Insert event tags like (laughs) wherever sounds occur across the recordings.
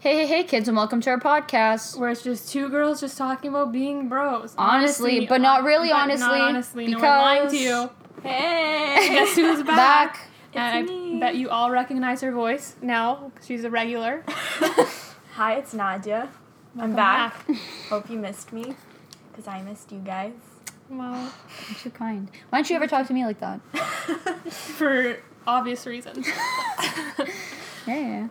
Hey, hey, hey, kids, and welcome to our podcast. Where it's just two girls just talking about being bros. Honestly, but not really but honestly, Not honestly, no, we're lying to because- you. Hey. Guess who's (laughs) back? Back. And It's I me. bet you all recognize her voice now. She's a regular. (laughs) Hi, it's Nadia. Welcome I'm back. (laughs) Hope you missed me, because I missed you guys. Well, You're too kind. Why don't you ever talk to me like that? for obvious reasons. Yeah, yeah.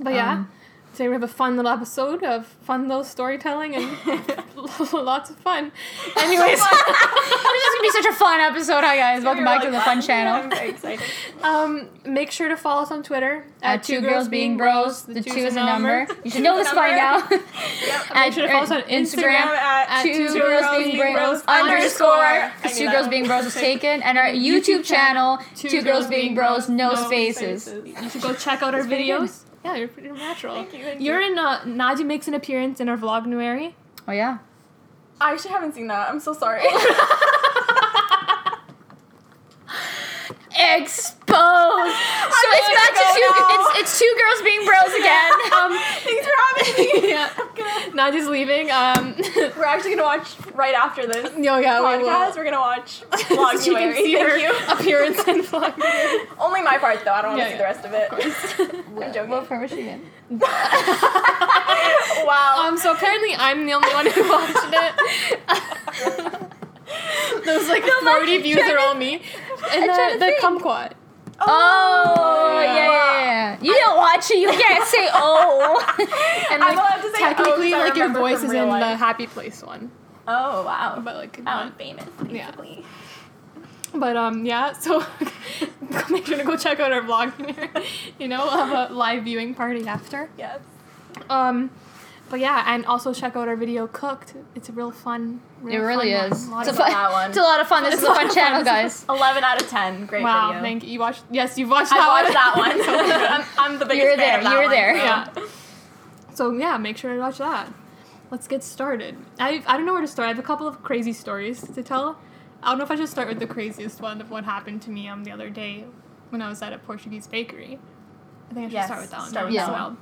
But yeah, Um, today we have a fun little episode of fun little storytelling and (laughs) lots of fun. Anyways, (laughs) this is gonna be such a fun episode. Hi, guys. Welcome back to the Fun Channel. I'm excited. (laughs) um, make sure to follow us on Twitter At two girls being bros, the two is a number. You should know this by now. Make sure to follow us on Instagram. at two girls being bros underscore. Because two girls being bros was taken, and our YouTube channel, two girls being bros, no spaces. You should go check out our That's pretty good. videos. Yeah, you're pretty natural. Thank you, thank You're you. in. Uh, Nadia makes an appearance in our vlog Nueri. Oh yeah. I actually haven't seen that. I'm so sorry. (laughs) (laughs) Exposed. (laughs) So it's back to go two. now. It's, it's two girls being bros again. (laughs) Um, Thanks for having me. (laughs) yeah. Nadia's leaving. Um, We're actually gonna watch right after this yo, yeah, we will. podcast. We're gonna watch Vlog So can see Thank her you. appearance in vlog. Nueri. Only my part though. I don't want to Yeah, see yeah. the rest of it. I'm joking. What part was she in? wow. Um, so apparently I'm the only one who watched it. Those like 40 views are all me. (laughs) And the, the kumquat. Oh yeah, yeah, yeah. You don't watch it. You (laughs) can't say oh. (laughs) And like, to say technically, I like your voice is in the happy place one. oh wow. But like, I'm not. famous, Yeah. But um, yeah. So make sure to go check out our vlog. you know, we'll have a live viewing party after. Yes. Um, but yeah, and also check out our video cooked. It's a real fun. It really fun is. One. It's a, Lot of- fun, one. it's a lot of fun. This is a fun channel, guys. (laughs) 11 out of 10. Great wow, video. thank you. You watched? Yes, you've watched I that watched that one. one. So (laughs) good. (laughs) I'm, I'm the biggest You were fan there, of that you were one. there. yeah. So yeah, make sure to watch that. Let's get started. I I don't know where to start. I have a couple of crazy stories to tell. I don't know if I should start with the craziest one of what happened to me um the other day when I was at a Portuguese bakery. I think I should Yes, start with that one. start with as well.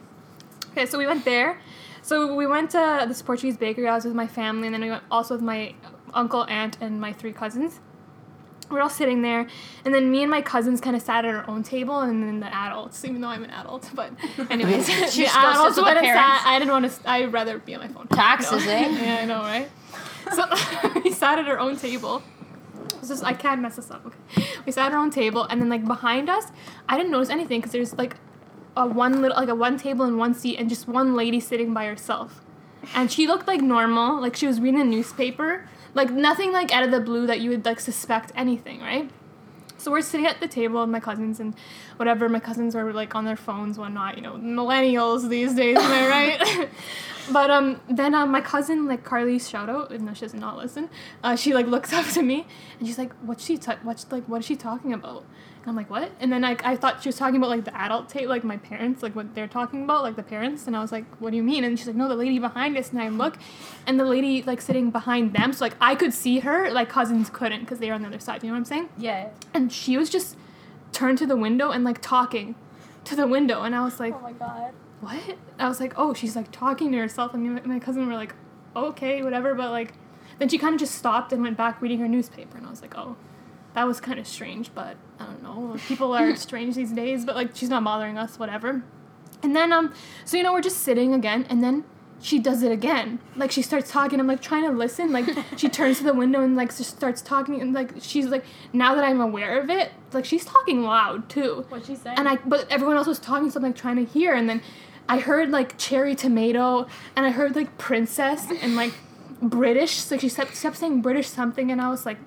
Okay, so we went there. So we went to this Portuguese bakery. I was with my family, and then we went also with my uncle, aunt, and my three cousins. We're all sitting there, and then me and my cousins kind of sat at our own table, and then the adults, even though I'm an adult, (laughs) but anyways, (laughs) She the just adults went and sat. I didn't want to. I'd rather be on my phone. Taxes, No. eh? (laughs) yeah, I know, right? So we sat at our own table. Is, I can't mess this up. Okay, we sat at our own table, and then like behind us, I didn't notice anything because there's like a one little like a one table and one seat, and just one lady sitting by herself, and she looked like normal, like she was reading a newspaper, like nothing like out of the blue that you would like suspect anything, right? So we're sitting at the table with my cousins and whatever. My cousins were like on their phones, whatnot. You know, millennials these days, am I (laughs) right? (laughs) but um, then um, my cousin like Carly, shout out, even though she does not listen. Uh, she like looks (laughs) up to me and she's like, "What's she? Ta- what's like? What is she talking about?" And I'm like, "What?" And then like I thought she was talking about like the adult tape, like my parents, like what they're talking about, like the parents. And I was like, "What do you mean?" And she's like, "No, the lady behind us." And I look, and the lady like sitting behind them, so like I could see her, like cousins couldn't because they were on the other side. You know what I'm saying? Yeah. and she was just turned to the window and like talking to the window and i was like Oh my god. what i was like oh she's like talking to herself and me and my cousin were like okay whatever but like then she kind of just stopped and went back reading her newspaper and i was like oh that was kind of strange but i don't know people are (laughs) strange these days but like she's not bothering us whatever and then um so you know we're just sitting again and then she does it again. Like she starts talking. I'm like trying to listen. Like (laughs) she turns to the window and like just starts talking and like she's like now that I'm aware of it, like she's talking loud too. What'd she say? And I but everyone else was talking so I'm like trying to hear and then I heard like cherry tomato and I heard like princess and like British. So she kept, kept saying British something and I was like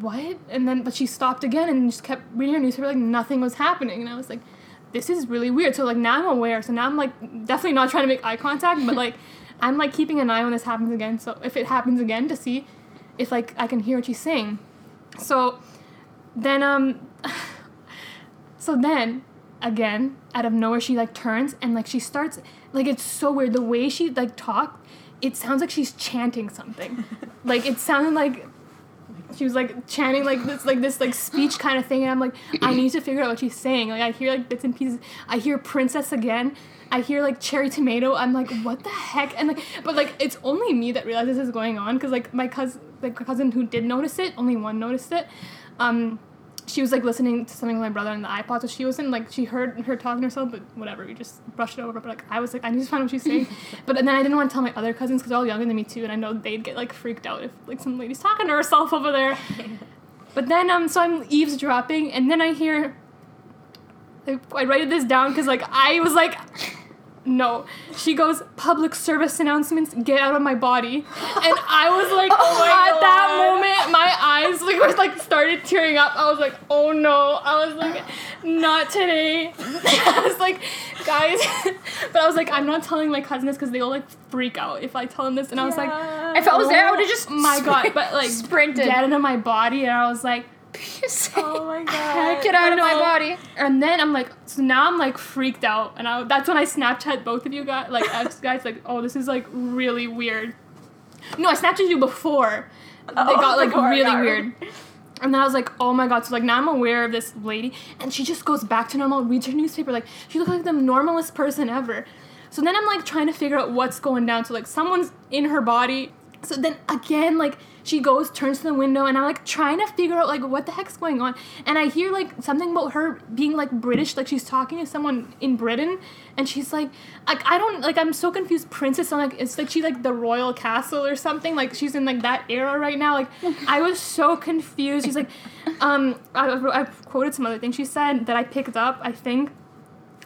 what? And then, but she stopped again and just kept reading her newspaper like nothing was happening. And I was like, this is really weird. So like now I'm aware. So now I'm like definitely not trying to make eye contact, but like (laughs) I'm like keeping an eye when this happens again. So if it happens again to see if like I can hear what she's saying. So then um (sighs) so then again out of nowhere she like turns and like she starts like it's so weird the way she like talked it sounds like she's chanting something (laughs) like it sounded like she was like chanting like this like this like speech kind of thing and i'm like i need to figure out what she's saying. Like i hear like bits and pieces. I hear princess again. I hear like cherry tomato. I'm like what the heck? And like but like it's only me that realizes this is going on because like my cousin like cousin who did notice it only one noticed it um she was like listening to something with my brother on the iPod, so she wasn't like she heard her talking to herself, but whatever, we just brushed it over. But like I was like, I need to find what she's saying. (laughs) but and then I didn't want to tell my other cousins because they're all younger than me too, and I know they'd get like freaked out if like some lady's talking to herself over there. (laughs) but then um, so I'm eavesdropping, and then I hear. I, I write this down because like I was like. No. She goes, public service announcements, get out of my body. And I was like, (laughs) Oh my at that moment, my eyes like was like started tearing up. I was like, oh no. I was like, not today. (laughs) I was like, guys. (laughs) but I was like, I'm not telling my cousin this because they'll like freak out if I tell them this. And I was like, If I was there, I would have oh just my god. But like, sprinted. get out of my body. And I was like, (laughs) Oh my god. Get out of my body. and then I'm like, so now I'm like freaked out, and I, that's when I Snapchat both of you guys, like (laughs) us guys, like, oh, this is like really weird. No, I Snapchatted you before. They Oh, got like before, really got weird. And then I was like, oh my god. So like now I'm aware of this lady, and she just goes back to normal, reads her newspaper. Like she looks like the normalest person ever. So then I'm like trying to figure out what's going down. So like someone's in her body. So then again, like she goes, turns to the window, and I'm like trying to figure out like what the heck's going on. And I hear like something about her being like British, like she's talking to someone in Britain, and she's like, like I don't like I'm so confused. Princess, I'm like it's like she's like the royal castle or something. Like she's in like that era right now. Like I was so confused. She's like, (laughs) um, I, I quoted some other thing. She said that I picked up. I think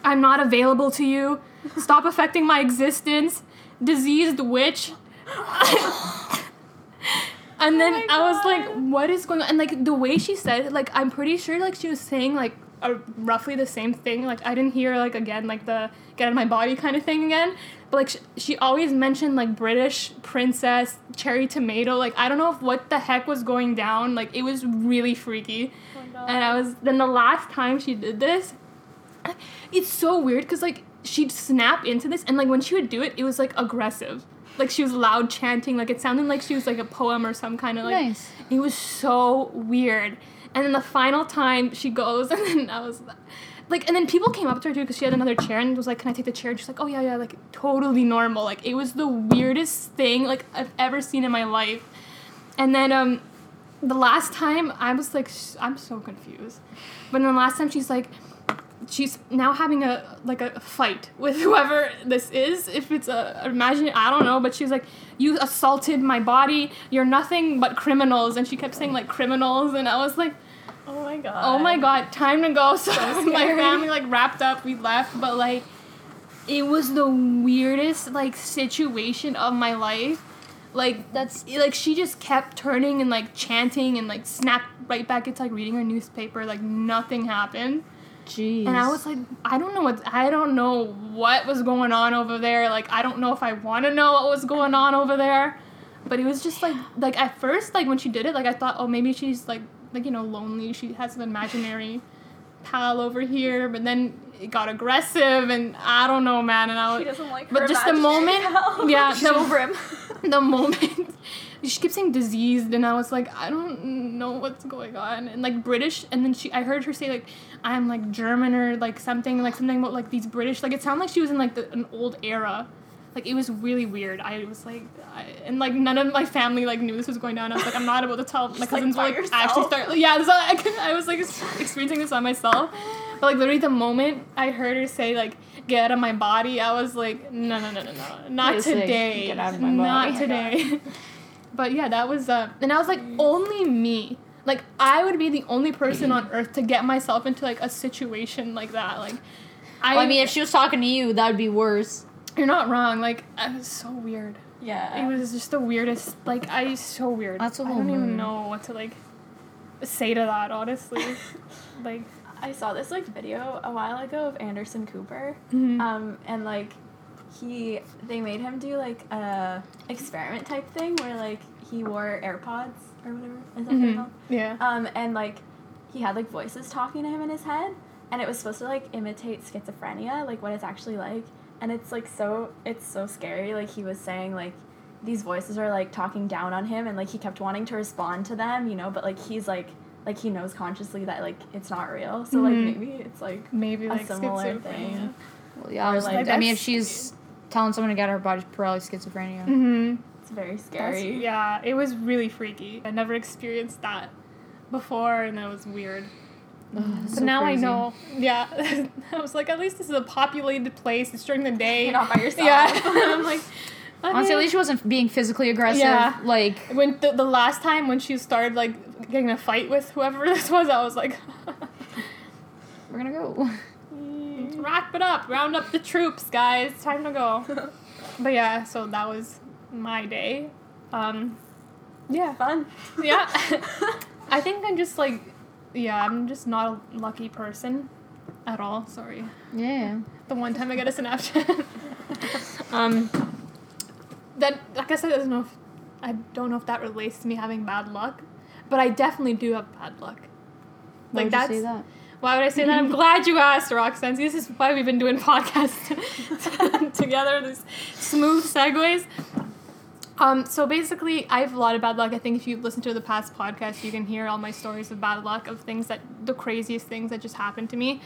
I'm not available to you. Stop affecting my existence. Diseased witch. (laughs) (laughs) and then my I was like, what is going on? And like the way she said it, like I'm pretty sure like she was saying like a, roughly the same thing. Like I didn't hear like again like the get out of my body kind of thing again. But like she, she always mentioned like British princess, cherry tomato. Like I don't know if what the heck was going down. Like it was really freaky. And I was then the last time she did this, it's so weird because like she'd snap into this and like when she would do it, it was like aggressive. Like she was loud chanting, like it sounded like she was like a poem or some kind of like Nice. it was so weird. And then the final time she goes, (laughs) and then I was like, and then people came up to her too because she had another chair and was like, "Can I take the chair?" And she's like, "Oh yeah, yeah," like totally normal. Like it was the weirdest thing like I've ever seen in my life. And then um, the last time I was like, sh- I'm so confused. But then the last time she's like, she's now having a like a fight with (laughs) whoever this is. If it's a imagine I don't know, but she's like, you assaulted my body. You're nothing but criminals, and she kept saying like criminals, and I was like, Oh my god. oh my god, time to go. (laughs) So, my family like wrapped up, we left, but like, it was the weirdest like situation of my life. Like That's like she just kept turning and like chanting and like snapped right back into like reading her newspaper like nothing happened jeez. and i was like i don't know what i don't know what was going on over there like i don't know if i want to know what was going on over there but it was just like like at first like when she did it like i thought oh maybe she's like like you know lonely she has an imaginary pal over here but then it got aggressive and i don't know man and i She was doesn't like But her just the moment- (laughs) pal. yeah, She's the- over him. (laughs) the moment she kept saying diseased and i was like i don't know what's going on. And like british and then she i heard her say like i'm like german or like something like something about like these british. Like it sounded like she was in like the, an old era. Like it was really weird. I was like I, and like none of my family like knew this was going down i was like i'm not able to tell my cousins by were like actually yourself. start yeah this, I, could- I was like experiencing this on myself. But like literally the moment i heard her say like get out of my body i was like no no no no no. Not today. "Get out of my not oh body." today (laughs) but yeah that was uh and i was like only me like i would be the only person on earth to get myself into like a situation like that like I, Well, I mean, if she was talking to you, that would be worse. you're not wrong like it was so weird Yeah. it was just the weirdest like i so weird That's a i don't even know what to like say to that honestly (laughs) like I saw this like video a while ago of Anderson Cooper. mhm. Um, and like he they made him do like a experiment type thing where like he wore AirPods or whatever. Is that what they're Mhm. called? yeah Um, and like he had like voices talking to him in his head, and it was supposed to like imitate schizophrenia, like what it's actually like. And it's like so it's so scary. Like he was saying like these voices are like talking down on him and like he kept wanting to respond to them, you know, but like he's like like he knows consciously that like it's not real. So Mhm. like maybe it's like Maybe a like similar schizophrenia. thing. Well, yeah, I, Or, was, like, I mean, if that's she's telling someone to get her body, probably schizophrenia. Mm-hmm. It's very That's- scary. yeah, it was really freaky. I never experienced that before, and that was weird. Ugh, But so now crazy. I know. Yeah, (laughs) I was like, at least this is a populated place. It's during the day. You're not by yourself. Yeah, (laughs) I'm like. (laughs) Honestly, okay. at least she wasn't being physically aggressive. Yeah. Like, when the, the last time when she started like getting a fight with whoever this was, I was like, we're gonna go. Wrap it up, round up the troops, guys. Time to go. (laughs) but yeah, so that was my day. Um, yeah, Fun. yeah. (laughs) I think I'm just like, yeah, I'm just not a lucky person at all. Sorry. Yeah. The one time I get a Snapchat. (laughs) um, that like I said, I don't know if I don't know if that relates to me having bad luck, but I definitely do have bad luck. Why Like that's you say that? Why would I say that? I'm glad you asked, Roxanne. See, This is why we've been doing podcasts (laughs) together. These smooth segues. Um, so basically, I have a lot of bad luck. I think if you've listened to the past podcast, you can hear all my stories of bad luck, of things that the craziest things that just happened to me.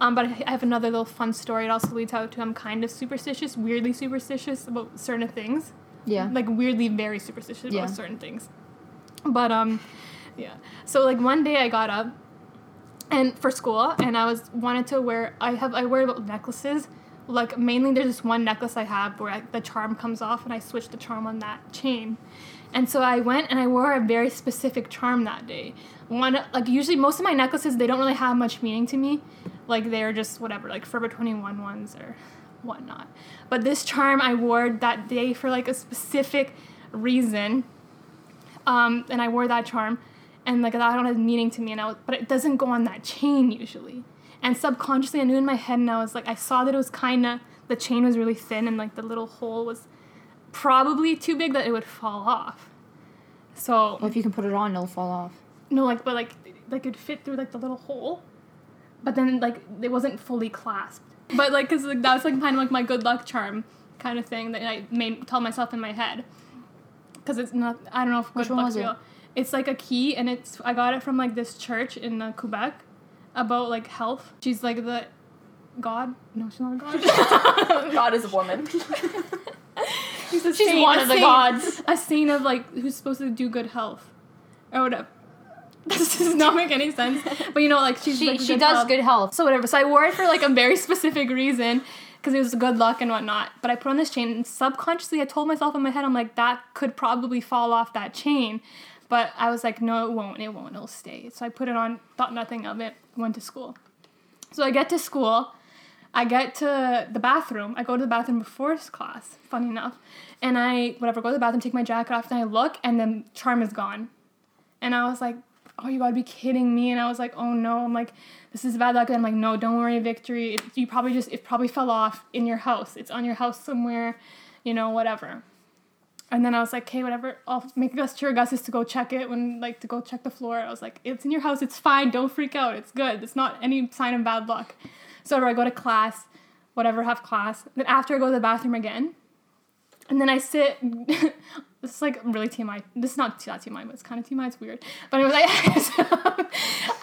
Um, but I have another little fun story. It also leads out to I'm kind of superstitious, weirdly superstitious about certain things Yeah. like weirdly very superstitious Yeah. about certain things. But um, yeah. So like one day I got up, and for school, and I was wanted to wear. I have I wear necklaces. Like mainly, there's this one necklace I have where I, the charm comes off, and I switch the charm on that chain. And so I went and I wore a very specific charm that day. One like usually most of my necklaces they don't really have much meaning to me, like they're just whatever like Forever 21 ones or whatnot. But this charm I wore that day for like a specific reason. Um, and I wore that charm, and like that I don't have meaning to me, and I was, but it doesn't go on that chain usually. And subconsciously, I knew in my head, and I was like, I saw that it was kind of the chain was really thin, and like the little hole was probably too big that it would fall off. So Well, if you can put it on, it'll fall off. no, like but like like it'd fit through like the little hole, but then like it wasn't fully clasped. But like, cause like that was like kind of like my good luck charm kind of thing that I made tell myself in my head. Cause it's not I don't know if Which good one luck's was it? It's like a key, and it's I got it from like this church in uh, Quebec, about like health. She's like the god. No, she's not a god. (laughs) God is a woman. (laughs) She's, a She's saint- one of the saint- gods. A saint of like who's supposed to do good health, or whatever. (laughs) This does not make any sense. But you know, like she's She like she does health. good health. So whatever. So I wore it for like a very specific reason because it was good luck and whatnot. But I put on this chain and subconsciously I told myself in my head, I'm like, that could probably fall off that chain. But I was like, no, it won't. It won't. It'll stay. So I put it on, thought nothing of it, went to school. So I get to school. I get to the bathroom. I go to the bathroom before class, funny enough. And I, whatever, go to the bathroom, take my jacket off, and I look, and the charm is gone. And I was like, oh, you gotta be kidding me. And I was like, oh no. I'm like, this is bad luck. And I'm like, no, don't worry, Victory. It, you probably just, it probably fell off in your house. It's on your house somewhere, you know, whatever. And then I was like, okay, whatever. I'll make Gus is to go check it when, like, to go check the floor. I was like, it's in your house. It's fine. Don't freak out. It's good. It's not any sign of bad luck. So I go to class, whatever, have class. Then after I go to the bathroom again, and then I sit. (laughs) this is like really TMI. This is not that TMI, but it's kind of TMI. It's weird. But anyways, I,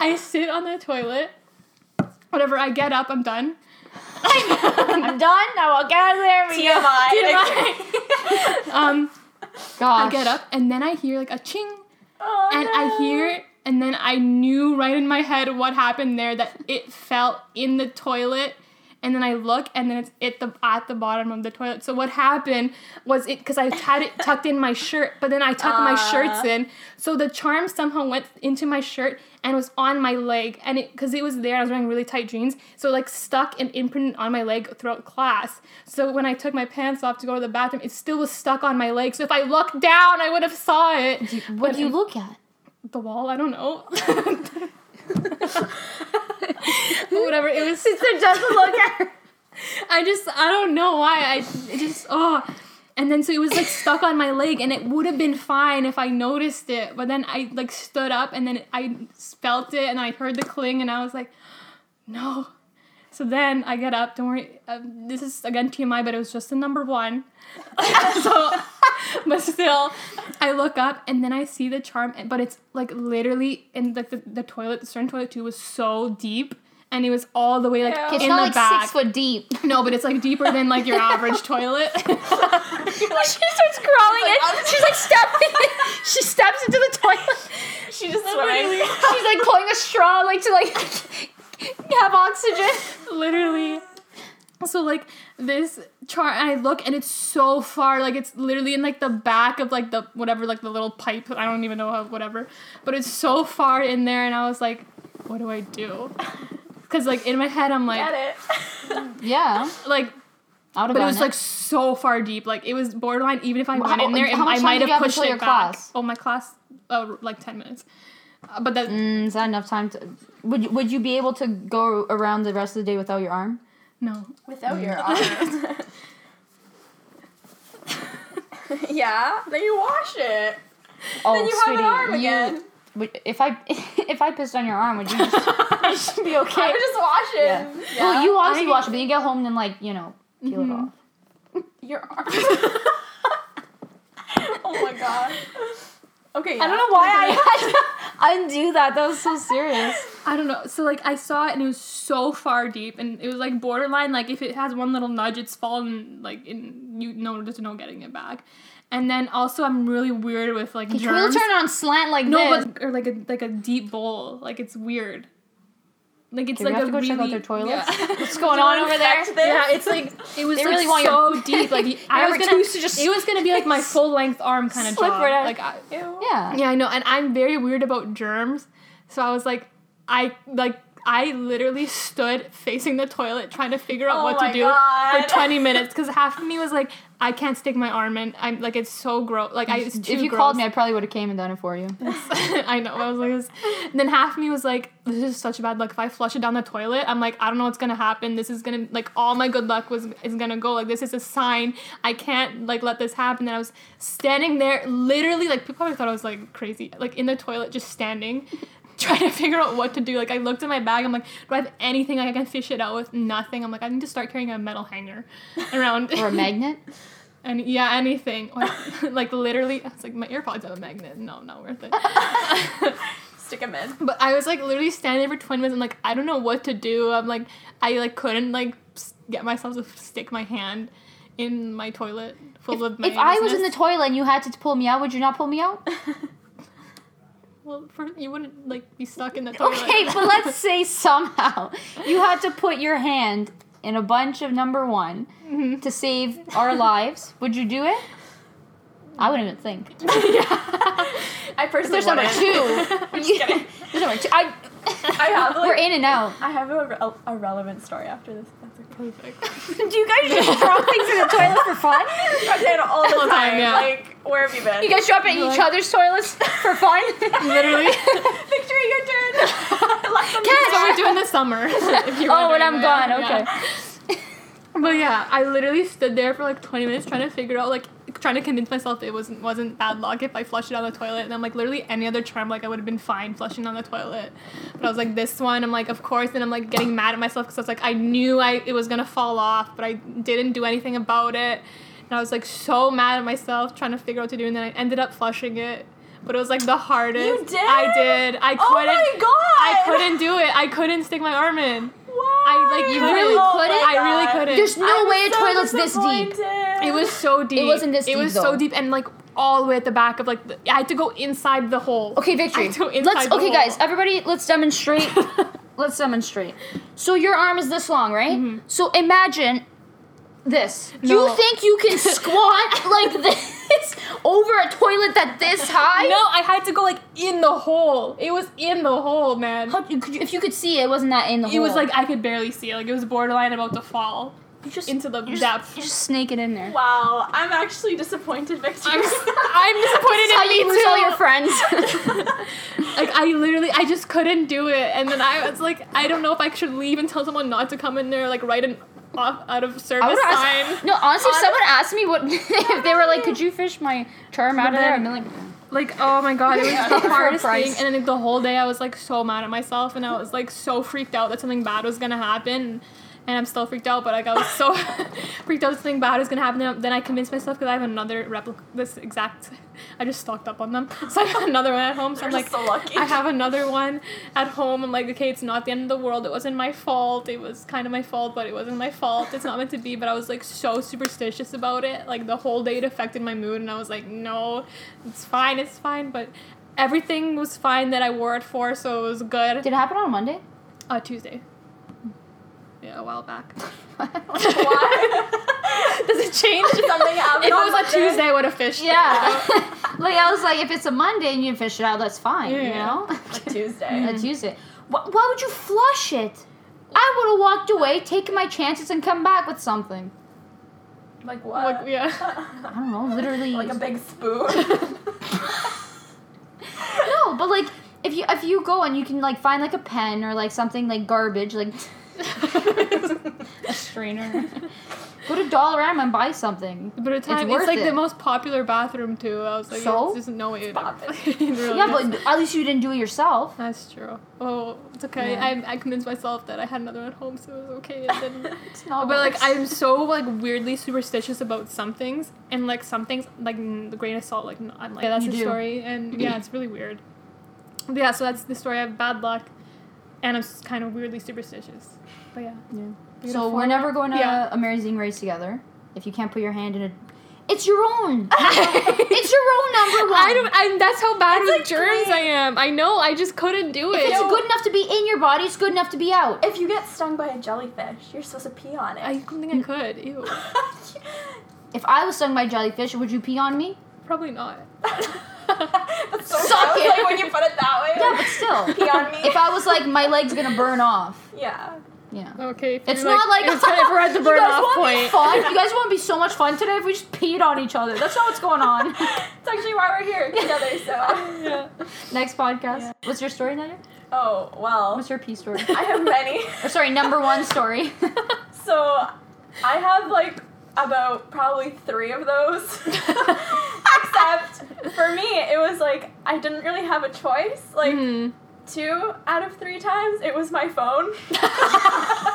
(laughs) I sit on the toilet. Whatever. I get up. I'm done. (laughs) I'm done. Now I'll get out of there. We go. TMI. (laughs) (laughs) Um, Gosh. I get up, and then I hear like a ching, Oh, and I hear it, and then I knew right in my head what happened there. That it fell in the toilet. And then I look, and then it's at the at the bottom of the toilet. So what happened was it because I had it tucked in my shirt, but then I tucked my Ah. shirts in, so the charm somehow went into my shirt and was on my leg, and it because it was there. I was wearing really tight jeans, so it, like stuck and imprinted on my leg throughout class. So when I took my pants off to go to the bathroom, it still was stuck on my leg. So if I looked down, I would have saw it. What do you look at? the wall? I don't know. (laughs) (laughs) But whatever. It was. (laughs) Sister doesn't look at her. I just I don't know why I it just oh and then so it was like stuck on my leg and it would have been fine if I noticed it but then I like stood up and then I felt it and I heard the cling and I was like no So then I get up. Don't worry. Uh, this is again TMI, but it was just the number one. (laughs) so, but still, I look up and then I see the charm, but it's like literally in like the, the toilet. The certain toilet too was so deep, and it was all the way like Ew. It's in not the like back. six foot deep. No, but it's like deeper than like your average (laughs) toilet. Like, she starts crawling in. She's like stepping. (laughs) she steps into the toilet. she just swimming. She's like pulling a straw, like to like (laughs) have oxygen. literally. So like this chart, and I look, and it's so far, like it's literally in like the back of like the whatever, like the little pipe. I don't even know how, whatever, but it's so far in there, and I was like, what do I do? (laughs) Because like in my head, I'm like, Get it. (laughs) Yeah, like, I would have but it done was like so far deep, like it was borderline. Even if I Well, went how- in there, I might have have pushed it your back. class? Oh, my class, uh, like ten minutes. Uh, but that Mm, is that enough time to? Would you, would you be able to go around the rest of the day without your arm? no. Without your (laughs) arm. (laughs) yeah. Then you wash it. Oh, then you sweetie, have an arm you- again. would- if I (laughs) if I pissed on your arm, would you just, just be okay? I would just wash it. Yeah. and- Well, you obviously I- wash it, but you get home and then like you know peel it Mhm. off. Your arm. oh my god. Okay. I don't know why I had to undo that. That was so serious. (laughs) I don't know. So like I saw it and it was so far deep and it was like borderline like if it has one little nudge it's fallen like in you know there's no getting it back. And then also I'm really weird with like Can you really germs. turn it on slant like no, this? but or like a like a deep bowl. Like it's weird. Like it's Okay, we like have a to go really check out their toilets. Yeah. (laughs) What's going on over there? This? Yeah, it's like (laughs) it was They like really want so your- deep. Like (laughs) I was gonna, tooth to just- it was gonna be like my full length arm kind of Slip job. right out. Like I, Yeah. yeah, I know, and I'm very weird about germs. So I was like, I like I literally stood facing the toilet trying to figure out Oh what to do God. for 20 (laughs) minutes because half of me was like, I can't stick my arm in. I'm like, it's so gross. Like I, it's too If you gross. called me, I probably would have came and done it for you. (laughs) I know. I was like, this. And then half of me was like, this is such a bad luck. If I flush it down the toilet, I'm like, I don't know what's gonna happen. This is gonna like all my good luck was is gonna go. Like this is a sign. I can't like let this happen. And I was standing there, literally like people probably thought I was like crazy, like in the toilet, just standing. Trying to (laughs) figure out what to do. Like I looked at my bag. I'm like, do I have anything I can fish it out with? Nothing. I'm like, I need to start carrying a metal hanger (laughs) around. Or a magnet. (laughs) And yeah, anything. Like literally, I was like, my earpods have a magnet. No, not worth it. Stick them in. But I was like literally standing there for 20 minutes and like I don't know what to do. I'm like I like couldn't like get myself to stick my hand in my toilet full of my If I was in the toilet and you had to pull me out, would you not pull me out? Well, for, you wouldn't like be stuck in the toilet. Okay, but let's (laughs) say somehow you had to put your hand in a bunch of number one Mhm. to save our (laughs) lives. Would you do it? I wouldn't even think. (laughs) yeah. I personally There's number wouldn't. two. I'm just kidding. There's number two. I, I have, like- We're in and out. I have a, re- a relevant story after this. That's okay. Perfect. (laughs) Do you guys just drop things in the toilet for fun? I say it all the All time, time. yeah. Like, where have you been? You guys drop it in each other's toilets for fun? (laughs) Literally. (laughs) Victory, your turn. Let them Catch! so we're doing this summer. if you're Oh, when I'm gone. yeah. Okay. But yeah, I literally stood there for like 20 minutes trying to figure out, like, trying to convince myself it wasn't wasn't bad luck if I flushed it down the toilet. And I'm like, literally any other charm, like, I would have been fine flushing down the toilet. But I was like, this one, I'm like, of course. And I'm like getting mad at myself because I was like, I knew I it was gonna fall off, but I didn't do anything about it. And I was like so mad at myself trying to figure out what to do. And then I ended up flushing it. But it was like the hardest. You did? I did. I Oh couldn't. my god! I couldn't do it. I couldn't stick my arm in. Why? I, like, you really Oh couldn't? my I really couldn't. There's no I'm way a so toilet's this deep. It was so deep. It wasn't this deep. It deep, was though. so deep and like all the way at the back of like the, I had to go inside the hole. Okay, I Victory. had to go inside Let's the okay, hole. guys. Everybody, let's demonstrate. (laughs) let's demonstrate. So your arm is this long, right? Mhm. So imagine this. No. You think you can (laughs) squat like this over a toilet that this (laughs) high? No, I had to go like in the hole. It was in the hole, man. How, could you, if you could see it, it wasn't that in the it hole. It was like I could barely see it. Like it was borderline about to fall you just into the you just, depth. you just snake it in there. Wow, I'm actually disappointed, Victory. I'm, (laughs) I'm disappointed in me you lose too. all your friends. (laughs) like I literally, I just couldn't do it. And then I was like, I don't know if I should leave and tell someone not to come in there, like write an off out of service would sign. ask, no, honestly, if Honest- someone asked me what (laughs) if they were like, "Could you fish my charm out of there?" I'd be like, Like, oh my god, it was Yeah, the (laughs) hardest thing. And then like, the whole day I was like so mad at myself and I was like so freaked out that something bad was gonna happen. And I'm still freaked out. But like I was so (laughs) freaked out, something bad is gonna happen. Then I convinced myself because I have another replica, this exact. (laughs) I just stocked up on them, (laughs) so I have another one at home. So You're I'm like, so lucky. I have another one at home. I'm like, okay, it's not the end of the world. It wasn't my fault. It was kind of my fault, but it wasn't my fault. It's not meant to be. But I was like so superstitious about it. Like the whole day, it affected my mood, and I was like, no, it's fine, it's fine. But everything was fine that I wore it for, so it was good. Did it happen on Monday? Uh, Tuesday. Yeah, a while back. (laughs) Why? Does it change? Something happened If it on was a Tuesday, I would have fished. it. Yeah. (laughs) like I was like, if it's a Monday and you can fish it out, that's fine. You Yeah. know. Like (laughs) Tuesday. a Tuesday. Why, why would you flush it? I would have walked away, taken my chances, and come back with something. Like what? Like, yeah. I don't know, literally. like a big spoon. No, but like if you if you go and you can like find like a pen or like something like garbage, like (laughs) a strainer. go to Dollarama and buy something. But the time, it's, worth like it. the most popular bathroom too. I was like, So? there's no way. Stop (laughs) it. really Yeah, is. but at least you didn't do it yourself. That's true. Oh, it's okay. Yeah. I, I convinced myself that I had another at home, so it was okay. And (laughs) then, It's not but like. I'm so like weirdly superstitious about some things, and like some things like the grain of salt. Like I'm like yeah, that's You the do. story, and yeah, it's really weird. But yeah, so that's the story. I have bad luck, and I'm kind of weirdly superstitious. But yeah. Yeah. You So we're never going to Yeah. Amazing Race together. If you can't put your hand in a, it's your own. (laughs) it's your own number one. I don't. I, that's how bad It's with like germs clean. I am. I know. I just couldn't do If it. it's good enough to be in your body, it's good enough to be out. if you get stung by a jellyfish, you're supposed to pee on it. I don't think I mm. could. Ew. (laughs) If I was stung by a jellyfish, would you pee on me? Probably not. (laughs) That's so Suck gross, it. like when you put it that way. Yeah, but still. pee on me. If I was like, my leg's gonna burn off. yeah. Yeah. Okay. It's you're not like, if, if we're at the (laughs) you burn guys off want to be point. fun. You guys want to be so much fun today if we just peed on each other. That's not what's going on. (laughs) It's actually why we're here together. So. (laughs) Yeah. Next podcast. Yeah. What's your story, Nadia? Oh well. What's your pee story? I have many. or sorry, number one story. So, I have like about probably three of those. (laughs) (laughs) Except for me, it was like I didn't really have a choice. Like Hmm. two out of three times, it was my phone. (laughs)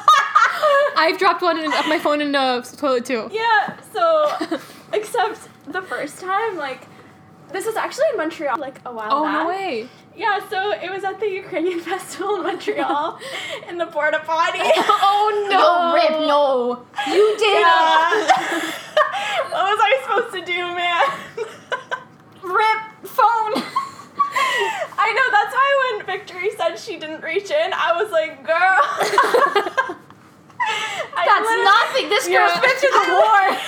I've dropped one in, of my phone in the toilet too. yeah. So, except the first time, like this was actually in Montreal, like a while ago. Oh back. no way! Yeah. So it was at the Ukrainian (laughs) festival in Montreal, (laughs) in the porta potty. (laughs) Oh no, Rip, no. You did Yeah. what was I supposed to do, man? Rip phone. I know, that's why when Victory said she didn't reach in, I was like, girl. That's nothing. This girl's Yeah. been to the war. (laughs)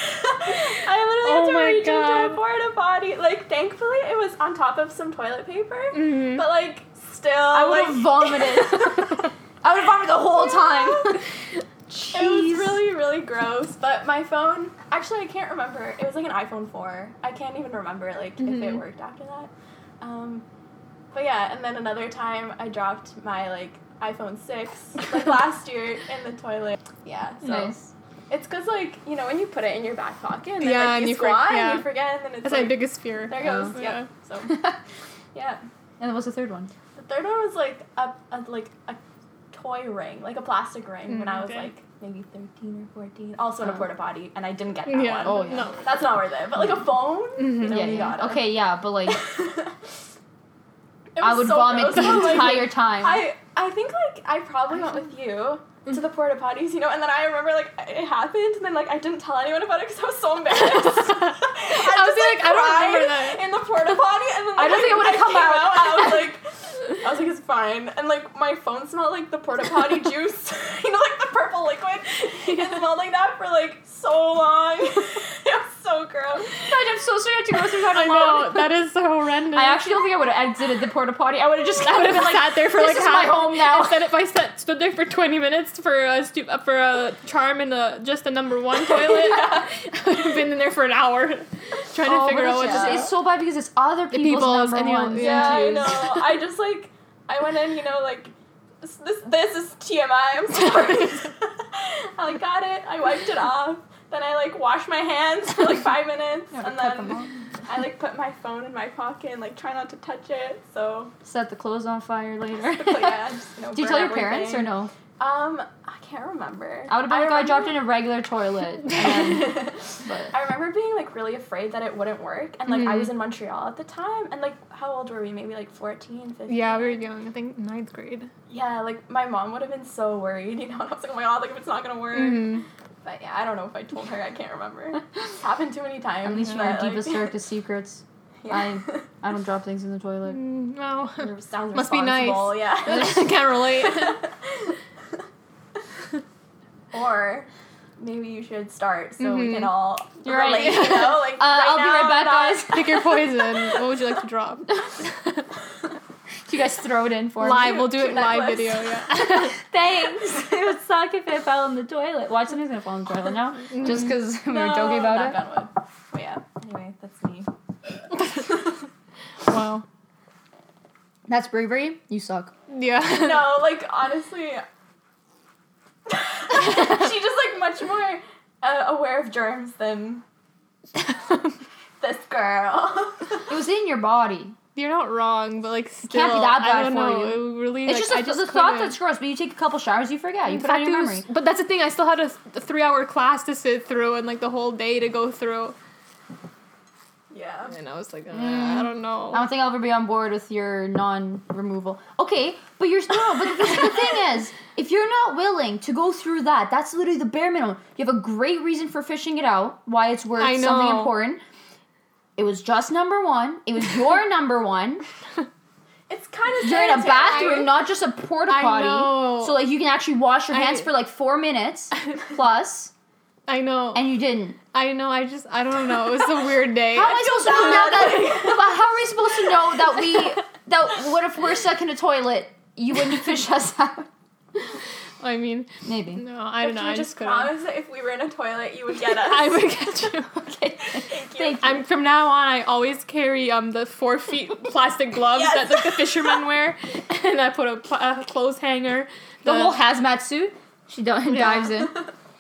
I literally Oh had to reach into God. a porta potty. Like, thankfully, it was on top of some toilet paper. Mhm. But, like, still. I would like, have vomited. (laughs) I would have vomited the whole time. (laughs) It was really, really gross. But my phone, actually, I can't remember. It was like an iPhone 4. I can't even remember, like, if it Mhm. worked after that. Um, but yeah, and then another time I dropped my, like, iPhone 6, (laughs) like, last year in the toilet. Yeah, so. nice. It's because, like, you know, when you put it in your back pocket and then, Yeah, like, and you you for- squat yeah. and you forget, and then it's That's like, my biggest fear. there goes. Oh. Yep. (laughs) So, yeah. And what's the third one? The third one was, like, a, a like, a toy ring, like a plastic ring, when Mm, I was, okay. like, maybe 13 or 14. Also in a Oh. porta potty, and I didn't get that Yeah. one. Oh, yeah. No. That's not worth it. But, like, a phone? Mhm. You know, yeah, you yeah. Okay, yeah, but like (laughs) It I would so vomit gross, the but, like, entire time. I I think like I probably went with you to the porta potties, you know, and then I remember like it happened, and then like I didn't tell anyone about it because I was so embarrassed. (laughs) (laughs) I, I was just, like, I don't remember that. in the porta potty, and then I like, don't think it would've come came out. and I was like. I was like, it's fine. And like my phone smelled like the porta potty (laughs) juice. (laughs) you know, like the purple liquid. It smelled like that for like so long. (laughs) it was so gross. God, I'm so sorry I had to go through that I know that is so horrendous. I actually don't think I would have exited the porta potty. I would have just I would have been like, sat there for this like is half. my home now. Instead, if I sat, stood there for twenty minutes for a stu- for a charm in a just a number one toilet, I would have been in there for an hour trying to Oh, figure out what to do. it's so bad because it's other people's, people's number ones. Yeah, I know. I just like I went in, you know, like this this, this is TMI. I'm sorry. (laughs) I like got it. I wiped it off. Then I like washed my hands for like five minutes, You have to and then. I like put my phone in my pocket and like try not to touch it. So Set the clothes on fire later. (laughs) yeah, just, you know, Do you tell your parents or no? Um, I can't remember. I would have been like, oh, I dropped in a regular toilet. Then, (laughs) (laughs) but I remember being like really afraid that it wouldn't work, and like I Mhm. was in Montreal at the time, and like how old were we? Maybe like 14, 15? Yeah, we were young. I think ninth grade. Yeah, like my mom would have been so worried, you know. And (laughs) I was like, oh my god, like if it's not gonna work. Mhm. But yeah, I don't know if I told her. I can't remember. It's happened too many times. at least that, our deepest, like, darkest secrets, yeah. I don't drop things in the toilet. Mm, no. Sounds Must be nice. Yeah. Can't relate. Or maybe you should start so we Mhm. can all You're right. You know, like (laughs) Uh, right I'll be right back, not- guys. (laughs) Pick your poison. What would you like to drop? (laughs) Do you guys throw it in for live. me? We'll do it Cute live necklace. video. Yeah. Thanks. it would suck if it fell in the toilet. Watch, something's gonna fall in the toilet now. Just because we were joking about not it. Gunwood. But yeah. Anyway, that's me. wow. That's bravery. You suck. Yeah. no, like honestly, she's just like much more uh, aware of germs than (laughs) this girl. It was in your body. You're not wrong, but like still, can't be that I bad don't for know. you. It really, It's like, just, a, I just the thought couldn't. that's gross. But you take a couple showers, you forget. You In put it out your it was- memory. But that's the thing. I still had a, th- a three-hour class to sit through and like the whole day to go through. Yeah. And I was like, uh, Mm. I don't know. I don't think I'll ever be on board with your non-removal. Okay, but you're no. But the, the thing is, if you're not willing to go through that, that's literally the bare minimum. You have a great reason for fishing it out. Why it's worth I something important. It was just number one. It was your (laughs) number one. It's kind of You're in a bathroom, not just a porta I potty. know. So like you can actually wash your I- hands for like four minutes (laughs) plus, I know. and you didn't. I know. I just, I don't know. It was a weird (laughs) day. How am I supposed to know that? (laughs) but how are we supposed to know that we that what if we're stuck in a toilet? You wouldn't (laughs) fish us out. I mean, Maybe. no, I don't know. you I just just couldn't. promised that if we were in a toilet, you would get us. I would get you. Okay. Thank you. Thank you. I'm from now on. I always carry um the four feet plastic gloves Yes. that like the fishermen wear, and I put a, pl- a clothes hanger. The whole hazmat suit. She di- Yeah. dives in.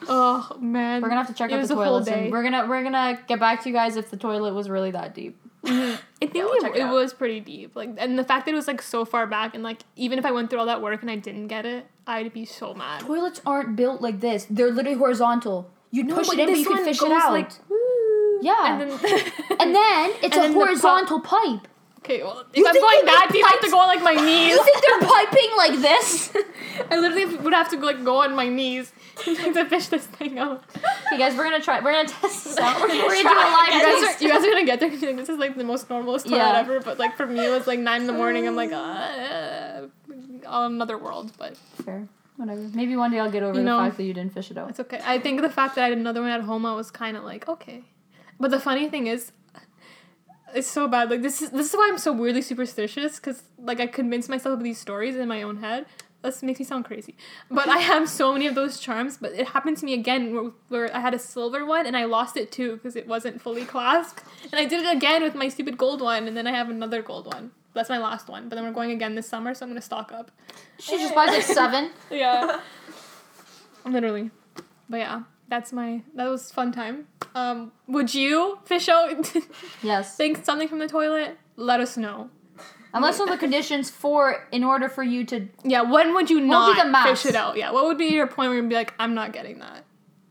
Oh man, We're gonna have to check It out the a whole toilets, and we're gonna we're gonna get back to you guys if the toilet was really that deep. Mm-hmm. I think we'll it, it was pretty deep. Like, and the fact that it was like so far back, and like even if I went through all that work and I didn't get it, I'd be so mad. Toilets aren't built like this. They're literally horizontal. You No, push it in, but you can fish it out. like. Yeah. and then (laughs) and then (laughs) it's And a then the pu- horizontal pipe. okay, well, You if I'm going that deep, I have to go on like my (laughs) knees. You think they're piping like this? I literally would have to like go on my knees to fish this thing out. okay, guys, we're gonna try. We're gonna test this out. We're gonna, We're do gonna a try. live You guys, are, you guys are gonna get there. and be like, This is like the most normalest toilet Yeah. ever. But like for me, it was like nine in the morning. I'm like, uh, on another world. But Fair. Whatever. Maybe one day I'll get over You the know- fact that you didn't fish it out. it's okay. I think the fact that I did another one at home, I was kind of like, okay. But the funny thing is, it's so bad. Like this is this is why I'm so weirdly superstitious because like I convince myself of these stories in my own head. This makes me sound crazy, but I have so many of those charms. But it happened to me again where, where I had a silver one and I lost it too because it wasn't fully clasped. And I did it again with my stupid gold one, and then I have another gold one. That's my last one. But then we're going again this summer, so I'm gonna stock up. She just buys like seven. (laughs) Yeah. Literally. But yeah, that's my that was fun time. Um, would you fish out (laughs) Yes. think something from the toilet? Let us know. Unless all the conditions for in order for you to Yeah, when would you What not be the max? fish it out? Yeah, what would be your point where you'd be like, I'm not getting that?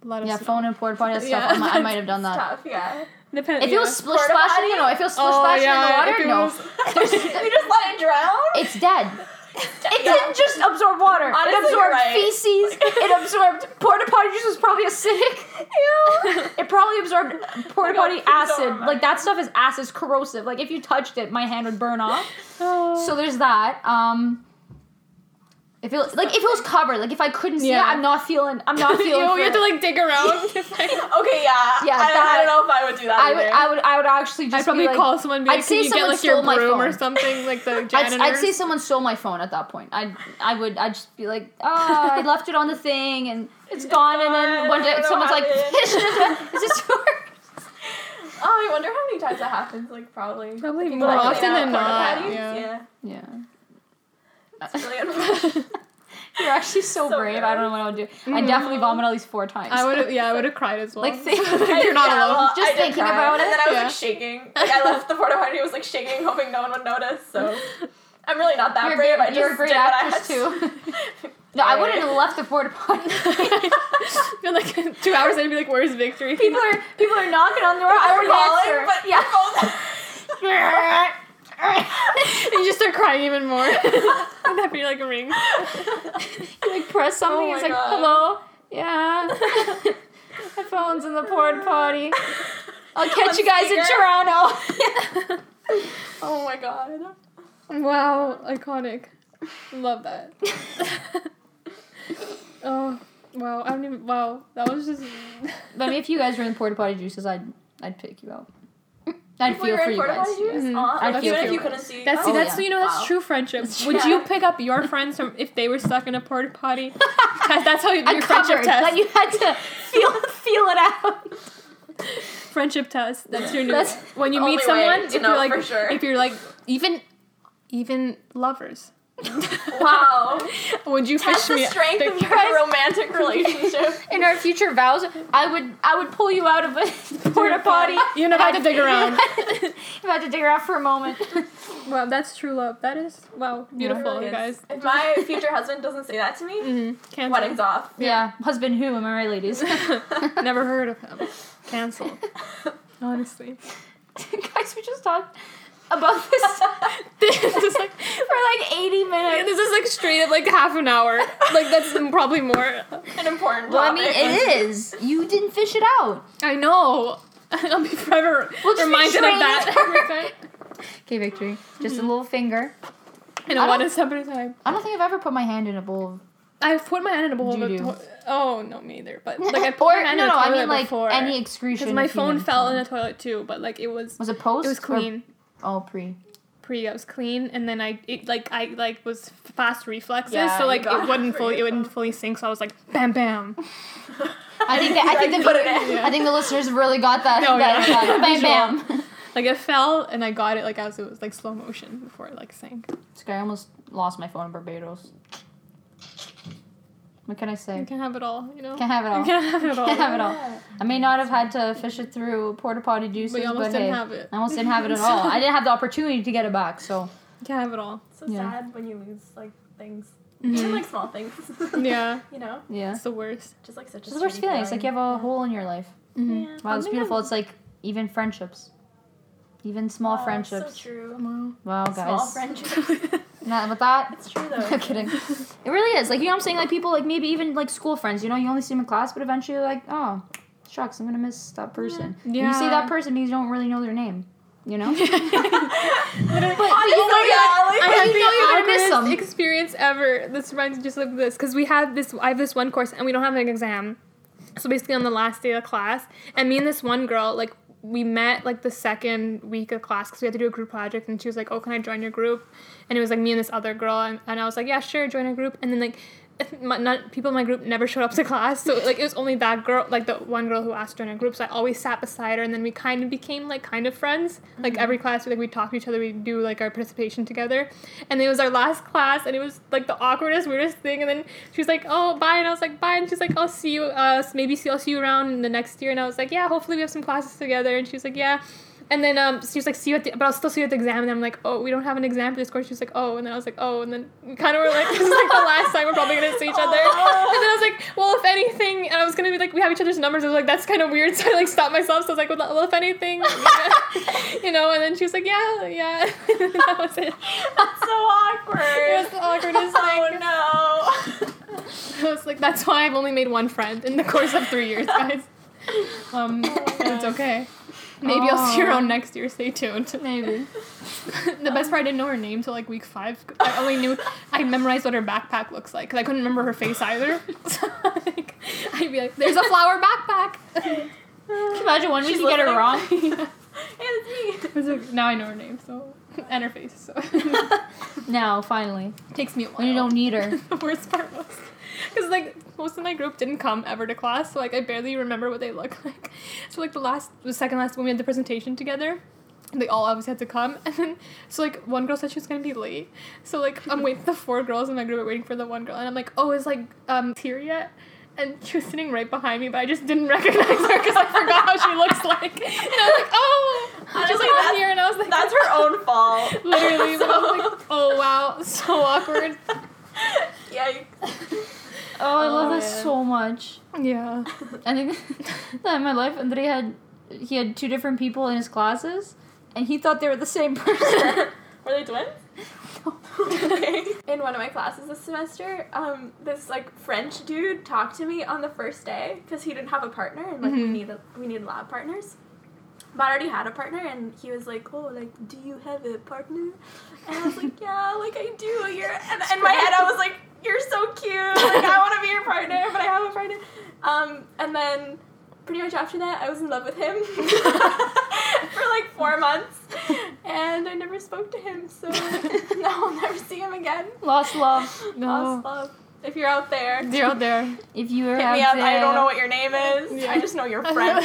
Let us yeah know. phone and porta potty that stuff. Yeah, I, might, I might have (laughs) done that. Tough, yeah. Depend- If it yeah. was splish Porta splashing, potty? you know, if it was splish Oh, splashing yeah, in the oh, it water, no. was- (laughs) we (laughs) just let it drown. It's dead. It Yeah. didn't just absorb water. Honestly, it you're absorbed right. feces. it absorbed porta potty juice was probably acidic. Probably absorbed porta (laughs) potty acid. Like that stuff is acid, it's corrosive. Like if you touched it, my hand would burn off. (sighs) So there's that. Um if it like if it was covered, like if I couldn't see Yeah. it, I'm not feeling I'm not (laughs) feeling you, for you have it. to like dig around. (laughs) Okay, yeah. Yeah, I, that- I don't know if I would do that I would either. I would I would actually just I'd probably be like, call someone and be I'd like, say can you get someone like your stole my broom or something? Like the (laughs) I'd, janitors. I'd say someone stole my phone at that point. I'd I would I'd just be like, oh, I left it on the thing and it's gone. And then one day someone's like, happened. fish it. Is this yours? Oh, I wonder how many times that happens. Like probably. Probably more often than not, potties, yeah. Yeah. Really (laughs) unfortunate. You're actually so, So brave. I don't know what I would do. I Mhm. definitely vomit at least four times. I would have, yeah, I would have cried as well. Like, (laughs) think- you're not Yeah, alone. well, Just I did thinking cry. about it. And then I was Yeah. like shaking. Like I left the porta potty, I was like shaking, hoping no one would notice. So (laughs) I'm really not that You're, brave. I just you're a great did what I actress had too. no, I wouldn't have left the porta potty. feel like two hours in, I'd be like, "Where's victory?" people are people are knocking on the door. I would answer. calling, but yeah. And (laughs) you just start crying even more. (laughs) and that'd be like a ring. (laughs) You like press oh something. Oh it's like God. hello. Yeah. My phone's in the porta potty. I'll catch On you guys in. Toronto. oh my god. Wow, iconic. Love that. oh, wow. I don't even. Wow, that was just. but I mean, if you guys were in the porta potty juices, I'd I'd pick you out. I'd If feel for in you porta guys. Mhm. aw, I'd feel even if you guys. couldn't see. That's Oh, that's yeah. you know that's Wow. true friendship. Would Yeah. you pick up your friends from if they were stuck in a porta potty? (laughs) Test- that's how you do your friendship test. Like you had to feel feel it out. friendship test. That's your new. That's when you meet someone, if you're like, sure. if you're like, even, even lovers. (laughs) Wow. Would you Test the me? strength the- of your romantic relationship. (laughs) In our future vows, I would I would pull you out of a (laughs) porta potty. You never have to dig around. you had to dig around for a moment. Wow, that's true love. That is wow, beautiful, Really you guys. If my future husband doesn't say that to me, Mm-hmm. Wedding's off. yeah, husband who? Am I right, ladies? Never heard of him. Cancel. Honestly. Guys, we just talked about this (laughs) this is like for like 80 minutes. this is like straight up like half an hour. Like that's probably more. An important Well, I mean, it is. You didn't fish it out. I know. (laughs) I'll be forever We'll just be reminded of that training every time. (laughs) Okay, Victory. Just a mm-hmm. little finger. And I a one step at a time. I don't think I've ever put my hand in a bowl of. I've put my hand in a bowl of a Doo-doo. to- Oh no, me either. But like I put or my hand no, in no. a I toilet mean like before. any excretion. because my phone human fell in the toilet too. But like it was Was it post? it was or- clean. Oh, pre. pre I was clean and then I it like I like was fast reflexes Yeah, so like it wouldn't it fully it wouldn't (laughs) fully sink so I was like bam bam I think that, I think (laughs) the, put it (laughs) in. I think the listeners really got that. No, that yeah. that bam bam. like it fell and I got it like as it was like slow motion before it like sank This guy almost lost my phone in Barbados. What can I say? you can't have it all you know Can't have it all. you can't have it (laughs) all Can't have it all. I may not have had to fish it through porta potty juices, but you almost but didn't hey, have it I almost didn't have it at (laughs) all. I didn't have the opportunity to get it back, so you can't have it all so Yeah. sad when you lose like things, (laughs) Mhm. even like small things. yeah You know, yeah. it's the worst just like such a. It's the worst shitty feeling. It's like you have a feeling. hole in your life. mm-hmm. Yeah. Wow, it's beautiful. I'm- It's like even friendships, even small Oh, friendships. So true. wow Wow, Small friendships. Not with that. it's true though. (laughs) I'm kidding. It really is. Like you know what I'm saying? Like people like maybe even like school friends, you know, you only see them in class, but eventually you're like, oh, shucks, I'm gonna miss that person. And you see that person because you don't really know their name. You know? But, (laughs) but you know yeah, like- I had you know you're gonna miss them. experience ever. This reminds me just like this because we had this. I have this one course and we don't have an exam. So basically, on the last day of class, and me and this one girl, like we met like the second week of class because we had to do a group project, and she was like, "Oh, can I join your group?" And it was like me and this other girl, and, and I was like, "Yeah, sure, join a group." And then like. (laughs) My, not people in my group never showed up to class, so like it was only that girl, like the one girl who asked to join our group. So I always sat beside her, and then we kind of became like kind of friends. Like every class, we like we talked to each other, we do like our participation together. And it was our last class, and it was like the awkwardest, weirdest thing. And then she was like, "Oh, bye," and I was like, "Bye," and she's like, "I'll see you. Uh, maybe see I'll see you around in the next year." And I was like, "Yeah, hopefully we have some classes together." And she was like, "Yeah." And then um, she was like, "See you at the," but I'll still see you at the exam. And I'm like, "Oh, we don't have an exam for this course." She was like, "Oh," and then I was like, "Oh," and then we kind of were like, (laughs) "This is like the last time we're probably gonna see each other." (laughs) And then I was like, "Well, if anything," and I was gonna be like, "We have each other's numbers." I was like, "That's kind of weird," (laughs) so I like stopped myself. So I was like, "Well, if anything," you know. And then she was like, "Yeah, yeah." that was it. That's so awkward. It was the awkwardest thing. Oh no. I was like, that's why I've only made one friend in the course of three years, guys. Um, it's okay. Maybe I'll see her on next year. Stay tuned. (laughs) Maybe. the best part, I didn't know her name till like week five. I only knew I memorized what her backpack looks like because I couldn't remember her face either. (laughs) So, like, I'd be like, "There's a flower backpack." (laughs) Can you imagine one week you get it wrong? Yeah. Me. Like, now I know her name, so and her face. So now, finally. takes me a while. When you don't need her. the worst part was because like most of my group didn't come ever to class so like i barely remember what they look (laughs) like so like the last the second last when we had the presentation together they all obviously had to come (laughs) and then so like one girl said she was gonna be late so like i'm waiting the four girls in my group are waiting for the one girl and i'm like oh is like um here yet and she was sitting right behind me, but I just didn't (laughs) recognize her because I forgot how she looks like. And I was like, oh, Honestly, like that's- here, and I was like, That's her own fault. Literally, but I was like, oh Wow, so awkward. Yikes. Oh, I love Oh, that so much. Yeah. I think (laughs) that in my life, and that he had he had two different people in his classes, and he thought they were the same (laughs) person. (laughs) Were they twins? okay. In one of my classes this semester, um, this like French dude talked to me on the first day because he didn't have a partner and like we Mhm. need a, we need lab partners. But I already had a partner and he was like, "Oh, like, do you have a partner?" And I was like, "Yeah, like I do." You're and in my head I was like, "You're so cute. Like I want to be your partner, but I have a partner." Um, and then pretty much after that, I was in love with him (laughs) for like four months, and I never spoke to him. So (laughs) now I'll never see him again. Lost love. No. Lost love. If you're out there, if You're out there. If you were hit me up. I don't know what your name is. Yeah. I just know you're (laughs) French.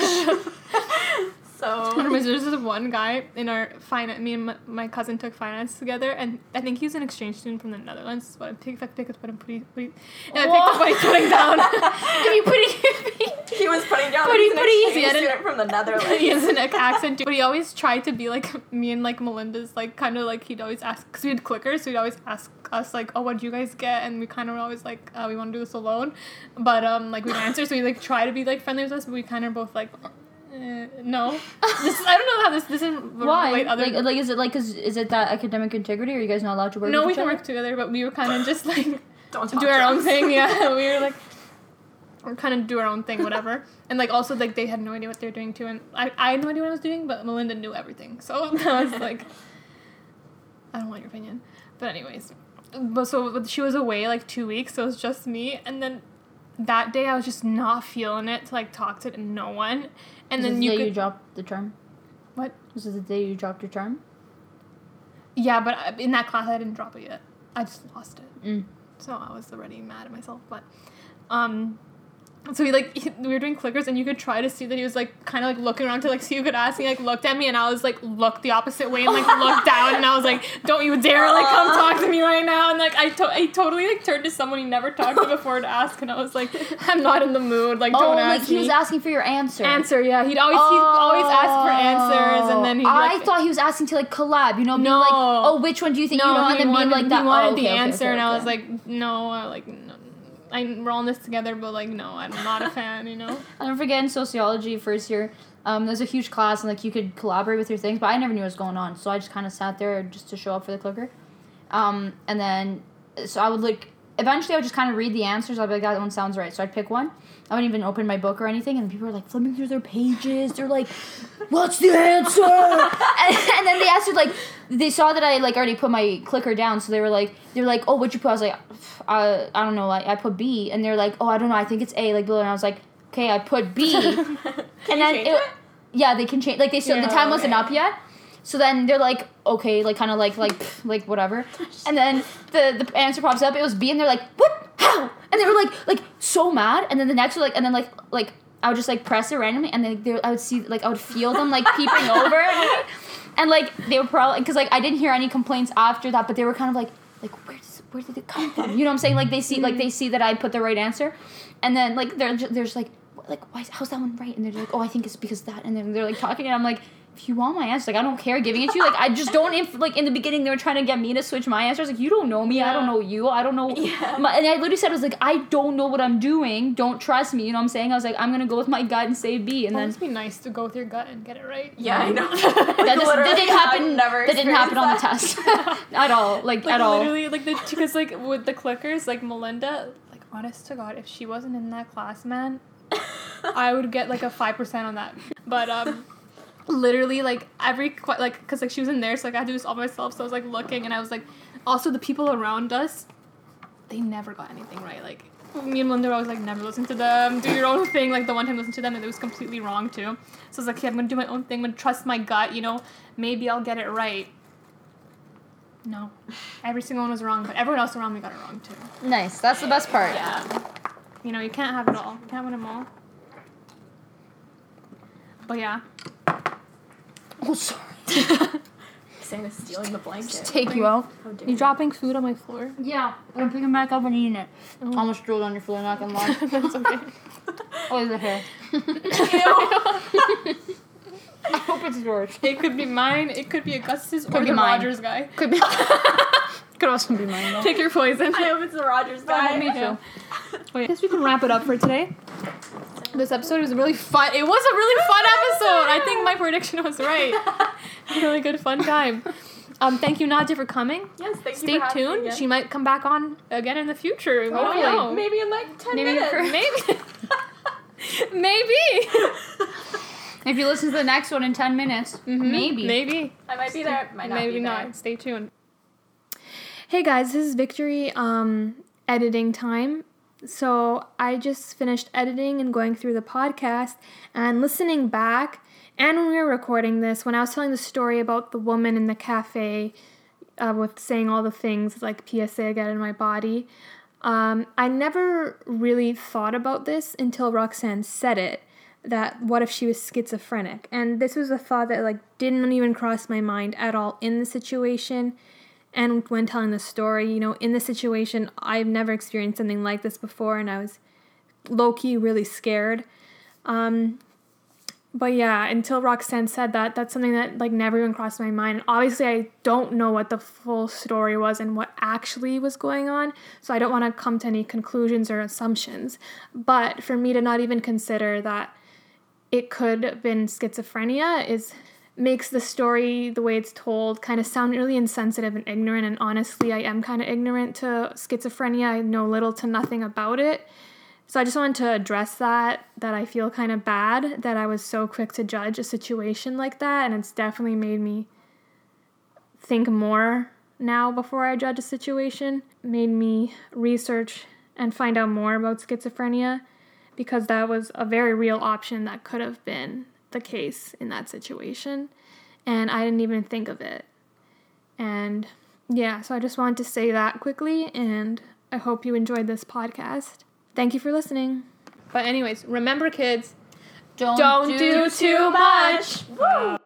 So (laughs) there's this one guy in our finance. Me and my, my cousin took finance together, and I think he's an exchange student from the Netherlands. But I picked, picked up what I'm putting, putting and I picked up what he's putting down. (laughs) If you putting (laughs) he was putting down Pretty- pretty exchange easy. Student from the Netherlands. he has an accent, but he always tried to be like me and like Melinda's, like kind of like he'd always ask because we had clickers, so he'd always ask us like, "Oh, what do you guys get?" And we kind of were always like, uh, "We want to do this alone," but um, like we'd answer, so we like try to be like friendly with us, but we kind of both like. Uh, no, this is, I don't know how this this isn't (laughs) Why? relate other Like, like, is it like, is, is it that academic integrity? Or are you guys not allowed to work? no, with we each can other? work together, but we were kind of just like (laughs) Don't talk do our own drugs. thing. Yeah, (laughs) we were like, we're kind of do our own thing, whatever. and like also like they had no idea what they were doing too, and I, I had no idea what I was doing, but Melinda knew everything. So I was like, I don't want your opinion, but anyways, but so she was away like two weeks, so it was just me, and then that day I was just not feeling it to like talk to no one, and then this you the could day you dropped the charm. what? This is the day you dropped your charm. Yeah, but in that class I didn't drop it yet. I just lost it. Mm. So I was already mad at myself, but um so we like (laughs) we were doing clickers and you could try to see that he was like kind of like looking around to like see who could ask me like looked at me and I was like looked the opposite way and like (laughs) looked down and I was like don't you dare like come talk to me right now and like I, to- I totally like turned to someone he never talked to before to ask and I was like (laughs) I'm not in the mood like Oh, don't like ask he me was asking for your answer. answer yeah he'd always he'd always ask for answers and then he'd Oh, I thought he was asking to like collab. You know, being No. like, oh, which one do you think you know, and he then being wanted, like that. He wanted oh, okay, the okay, answer, okay, and I was like, no, I like, no, I, we're all in this together, but like, no, I'm not a fan, you know. (laughs) I'll never forget in sociology first year. Um, there's a huge class and like you could collaborate with your things, but I never knew what was going on, so I just kind of sat there just to show up for the clicker. Um, and then so I would like eventually I would just kind of read the answers. I'd be like, that one sounds right. So I'd pick one. I wouldn't even open my book or anything, and people were like flipping through their pages. They're like, "What's the answer?" (laughs) and, and then they answered like they saw that I like already put my clicker down, so they were like, they were like, "Oh, what'd you put?" I was like, uh, "I don't know. I, I put B," and they're like, "Oh, I don't know. I think it's A." Like, blah, and I was like, "Okay, I put B." (laughs) Can and then it, it? yeah, they can change. Like they still the Yeah, time wasn't up yet. So then they're like, okay, like kind of like like like whatever. (laughs) And then the the answer pops up. It was B, and they're like, what? How? And they were like like so mad. And then the next one like and then like like I would just like press it randomly, and then they, I would see like I would feel them like peeping (laughs) over, and like they were probably because like I didn't hear any complaints after that, but they were kind of like like where does where did it come from? You know what I'm saying? Like they see like they mm-hmm. see that I put the right answer, and then like they're just, they're just like like why how's that one right? And they're like oh I think it's because that, and then they're like talking, and I'm like. If you want my answer, like I don't care giving it to you. Like I just don't. If like in the beginning they were trying to get me to switch my answers. Like you don't know me. I don't know you. I don't know. (laughs) Yeah. My, and I literally said I was like I don't know what I'm doing. Don't trust me. You know what I'm saying? I was like I'm gonna go with my gut and say B. And then It then must be nice to go with your gut and get it right. Yeah, I know. (laughs) that, just, that didn't happen. I've never that didn't happen on the test (laughs) at all. Like, Like at all. literally, like the because like with the clickers, like Melinda, like honest to God, if she wasn't in that class, man, I would get like a five percent on that. But um, literally like every like because like she was in there, so like I had to do this all myself. So I was like looking, and I was like, also the people around us, they never got anything right. Like me and Melinda were always like, never listen to them. Do your own thing. Like the one time I listened to them, and it was completely wrong too. So I was like, okay, I'm gonna do my own thing. I'm gonna trust my gut. You know, maybe I'll get it right. No, every single one was wrong, but everyone else around me got it wrong too. Nice. That's the best part. Yeah. You know, you can't have it all. You can't win them all. But yeah, Oh, sorry. (laughs) Saying stealing the blanket. Just take you out. How dare you dropping food on my floor. Yeah, I'm picking it back up and eating it. Oh. Almost drooled on your floor, not gonna lie. (laughs) That's okay. (laughs) Oh, there's a hair. Ew. I hope it's yours. It could be mine. It could be Augustus or Could be the mine. Rogers guy. Could be. Could also be mine. Pick your poison. I hope it's the Rogers guy. me too. Yeah. Well, I guess we can wrap it up for today. This episode was really fun. It was a really fun episode. I think my (laughs) prediction was right. (laughs) really good fun time. Um, thank you, Nadia, for coming. Yes, thank Stay you for having me tuned. again. She might come back on again in the future. We don't Hopefully. know. Maybe in like 10 Maybe minutes. for- Maybe. (laughs) Maybe. If you listen to the next one in 10 minutes, Mhm. maybe. Maybe. I might be there, might not Maybe be not. Stay tuned. Hey guys, this is Victory um editing time. So I just finished editing and going through the podcast and listening back. And when we were recording this, when I was telling the story about the woman in the cafe uh, with saying all the things like PSA I get in my body, um, I never really thought about this until Roxanne said it. That what if she was schizophrenic? And this was a thought that like didn't even cross my mind at all in the situation. And when telling the story, you know, in the situation, I've never experienced something like this before, and I was low key really scared. Um, but yeah, until Roxanne said that, that's something that like never even crossed my mind. Obviously, I don't know what the full story was and what actually was going on, so I don't want to come to any conclusions or assumptions. But for me to not even consider that it could have been schizophrenia is makes the story the way it's told kind of sound really insensitive and ignorant and honestly I am kind of ignorant to schizophrenia. I know little to nothing about it. So I just wanted to address that that I feel kind of bad that I was so quick to judge a situation like that and it's definitely made me think more now before I judge a situation. Made me research and find out more about schizophrenia because that was a very real option that could have been the case in that situation. And I didn't even think of it. And yeah, so I just wanted to say that quickly, and I hope you enjoyed this podcast. Thank you for listening. But, anyways, remember, kids, Don't, don't do too much. Woo!